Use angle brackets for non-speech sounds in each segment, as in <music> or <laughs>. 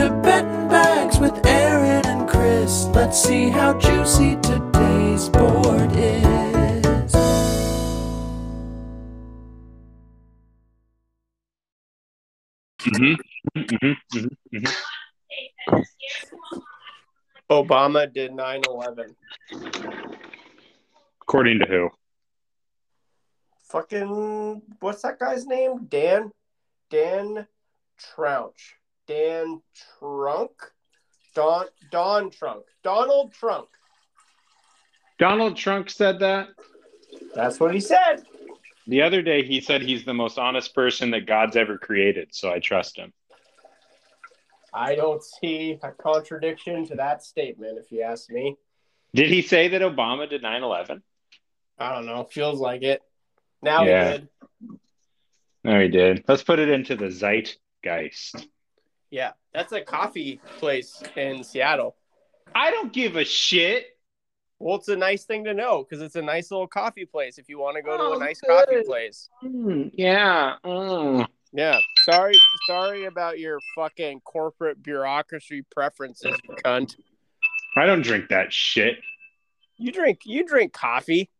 to Betting Bags with Aaron and Chris. Let's see how juicy today's board is. Mm-hmm. Mm-hmm. Mm-hmm. Obama did 9 11. According to who? Fucking, what's that guy's name? Dan? Dan Trouch. Dan Trunk? Don, Don Trunk. Donald Trunk. Donald Trump said that. That's what he said. The other day, he said he's the most honest person that God's ever created, so I trust him. I don't see a contradiction to that statement, if you ask me. Did he say that Obama did 9 11? I don't know. Feels like it. Now Yeah. he did. No, he did. Let's put it into the zeitgeist. Yeah. That's a coffee place in Seattle. I don't give a shit. Well, it's a nice thing to know because it's a nice little coffee place if you want to go to Oh, a nice good. coffee place. Mm, yeah. mm. Yeah. Sorry, sorry about your fucking corporate bureaucracy preferences, cunt. I don't drink that shit. You drink you drink coffee.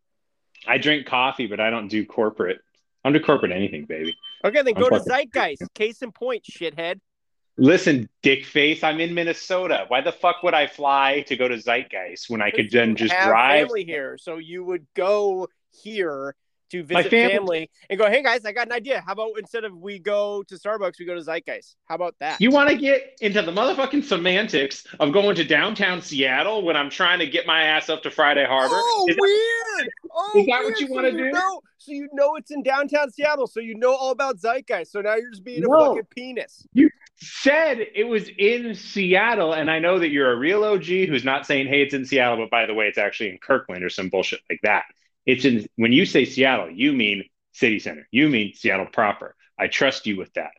I drink coffee, but I don't do corporate. I don't do corporate anything, baby. Okay, then I'm go to Zeitgeist. Case in point, shithead. Listen, dick face, I'm in Minnesota. Why the fuck would I fly to go to Zeitgeist when I could then just drive? family here, so you would go here to My visit family- family. and go, hey guys, I got an idea. How about instead of we go to Starbucks, we go to Zeitgeist? How about that? You want to get into the motherfucking semantics of going to downtown Seattle when I'm trying to get my ass up to Friday Harbor? Oh, Is that- weird! Oh, is that what you So wanna do? Know, so you know it's in downtown Seattle, so you know all about Zeitgeist. So now you're just being a fucking penis. Said it was in Seattle, and I know that you're a real OG who's not saying, "Hey, it's in Seattle," but by the way, it's actually in Kirkland or some bullshit like that. It's in when you say Seattle, you mean city center. You mean Seattle proper. I trust you with that.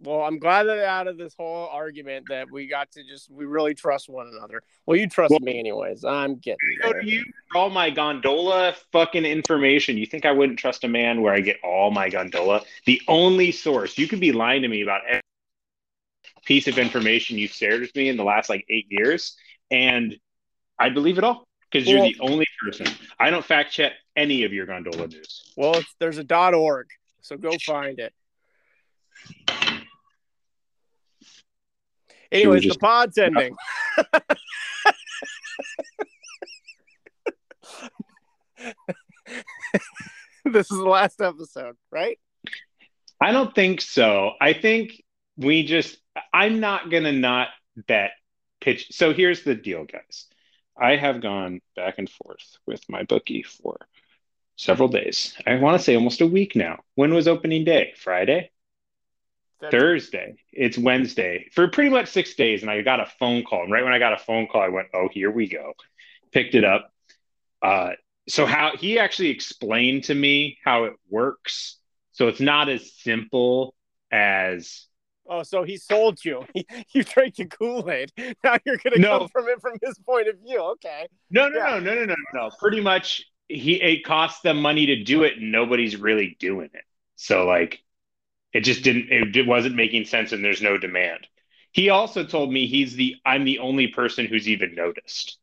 Well, I'm glad that out of this whole argument that we got to just we really trust one another. Well, you trust Well- me anyways. I'm getting Go to you for all my gondola fucking information. You think I wouldn't trust a man where I get all my gondola? The only source you could be lying to me about piece of information you've shared with me in the last like eight years, and I believe it all because you're Well- the only person. I don't fact check any of your gondola news. Well, it's, there's a dot org, so go find it. Anyways, just- the pod's ending. <laughs> this is the last episode, right? I don't think so. I think we just, I'm not going to not bet pitch. So here's the deal, guys. I have gone back and forth with my bookie for several days. I want to say almost a week now. When was opening day? Friday? Thursday. It's Wednesday for pretty much six days. And I got a phone call. And right when I got a phone call, I went, oh, here we go. Picked it up. Uh, so how he actually explained to me how it works. So it's not as simple as Oh, so he sold you. <laughs> you drank the Kool Aid. <laughs> Now you're gonna No. come from it from his point of view. Okay. no, no, Yeah. no, no, no, no, no. Pretty much, he it costs them money to do it, and nobody's really doing it. So like, it just didn't. It, it wasn't making sense, and there's no demand. He also told me he's the I'm the only person who's even noticed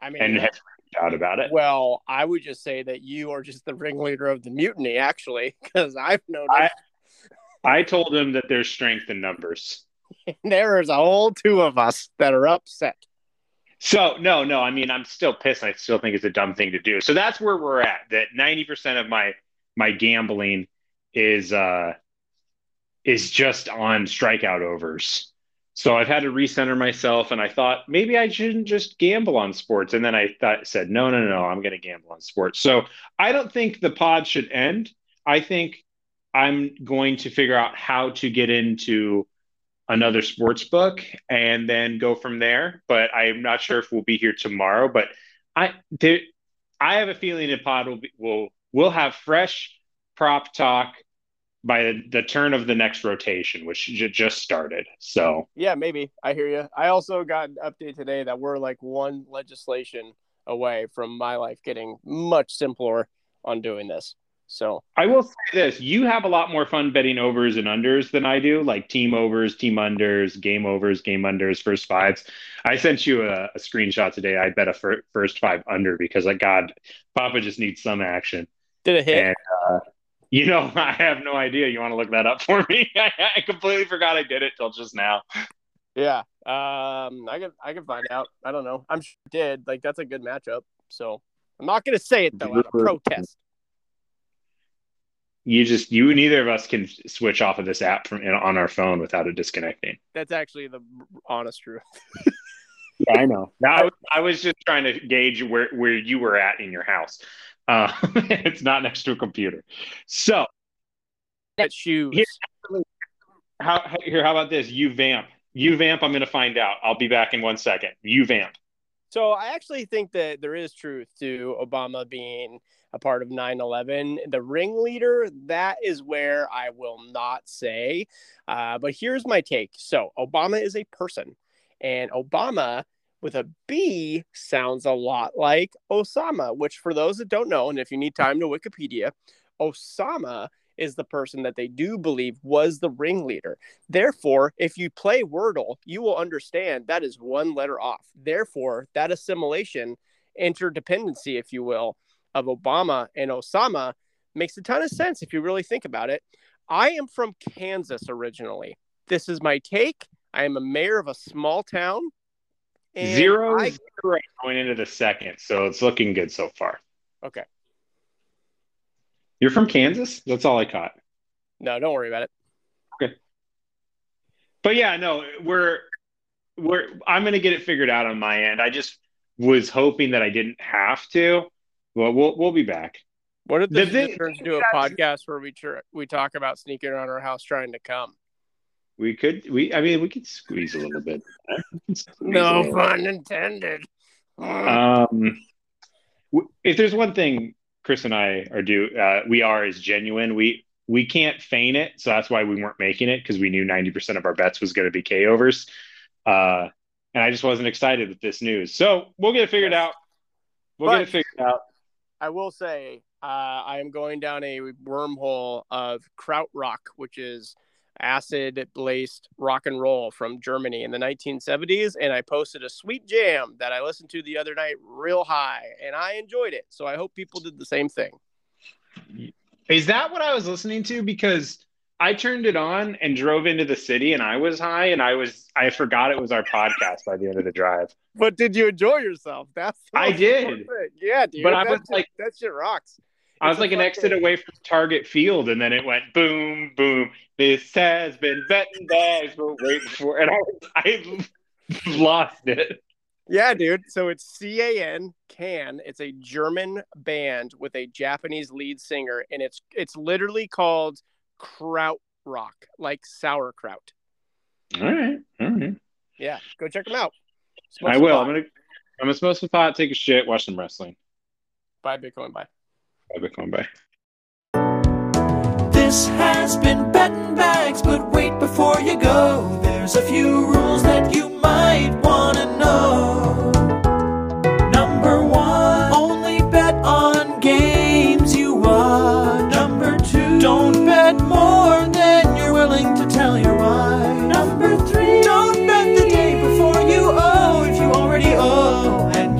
I mean, and has out about it. well, I would just say that you are just the ringleader of the mutiny, actually, <laughs> because I've noticed I- I told him that there's strength in numbers. <laughs> there is a whole two of us that are upset. So no, no. I mean, I'm still pissed. I still think it's a dumb thing to do. So that's where we're at. That 90% of my my gambling is uh is just on strikeout overs. So I've had to recenter myself, and I thought maybe I shouldn't just gamble on sports. And then I thought said, no, no, no, I'm going to gamble on sports. So I don't think the pod should end. I think I'm going to figure out how to get into another sports book and then go from there. But I'm not sure if we'll be here tomorrow. But I there, I have a feeling the pod will be, will will have fresh prop talk by the, turn of the next rotation, which just started. So Yeah, maybe. I hear you. I also got an update today that we're like one legislation away from my life getting much simpler on doing this. So I will say this: you have a lot more fun betting overs and unders than I do, like team overs, team unders, game overs, game unders, first fives. I sent you a, a screenshot today. I bet a fir- first five under because, like, God, Papa just needs some action. did it hit? And uh, you know, <laughs> I have no idea. You want to look that up for me? I, <laughs> I completely forgot I did it till just now. yeah. Um, I can I can find out. I don't know. I'm sure it did. Like that's a good matchup. So I'm not gonna say it though out of protest. You just you neither of us can switch off of this app from on our phone without it disconnecting. That's actually the honest truth. <laughs> Yeah, I know. Now, I, was- I was just trying to gauge where where you were at in your house. Uh, <laughs> it's not next to a computer. So That shoes. Here- how how- here? How about this? You vamp. You vamp. I'm going to find out. I'll be back in one second. You vamp. So I actually think that there is truth to Obama being a part of 9/11. The ringleader, that is where I will not say. Uh, but here's my take. So Obama is a person, and Obama with a B sounds a lot like Osama. Which, for those that don't know, and if you need time to Wikipedia, Osama is the person that they do believe was the ringleader. Therefore, if you play Wordle, you will understand that is one letter off. Therefore, that assimilation, interdependency, if you will, of Obama and Osama makes a ton of sense if you really think about it. I am from Kansas originally. This is my take. I am a mayor of a small town. and Zero I- zero going into the second, so it's looking good so far. okay. You're from Kansas. That's all I caught. No, don't worry about it. Okay. But yeah, no, we're we're I'm gonna get it figured out on my end. I just was hoping that I didn't have to. Well, we'll we'll be back. What if The this thing- just turns into a podcast where we tr- we talk about sneaking around our house trying to come? We could we I mean we could squeeze a little bit. We could squeeze a No little. pun intended. Um, if there's one thing Chris and I are do, uh, we are is genuine. We we can't feign it, so that's why we weren't making it because we knew 90% of our bets was going to be K overs. Uh, and I just wasn't excited with this news. So we'll get it figured Yes. out. We'll But- get it figured out. I will say uh, I am going down a wormhole of krautrock, which is acid laced rock and roll from Germany in the 1970s. And I posted a sweet jam that I listened to the other night real high, and I enjoyed it. So I hope people did the same thing. Is that what I was listening to? Because I turned it on and drove into the city, and I was high, and I was I forgot it was our podcast by the end of the drive. But did you enjoy yourself? That's I did. Yeah, dude. But I was shit- like- that shit rocks. I was like an exit away from Target Field, and then it went boom, boom. This has been betting bags, but wait for, and I, I lost it. Yeah, dude. So it's C A N Can. It's a German band with a Japanese lead singer, and it's it's literally called Kraut Rock, like sauerkraut. All right, all right. Yeah, go check them out. Smoke I will. pot. I'm gonna, I'm gonna smoke some pot, take a shit, watch some wrestling. buy Bitcoin. Bye. Bye, Bitcoin, bye. This has been Betting Bags, but wait before you go. There's a few rules that you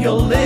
owe, and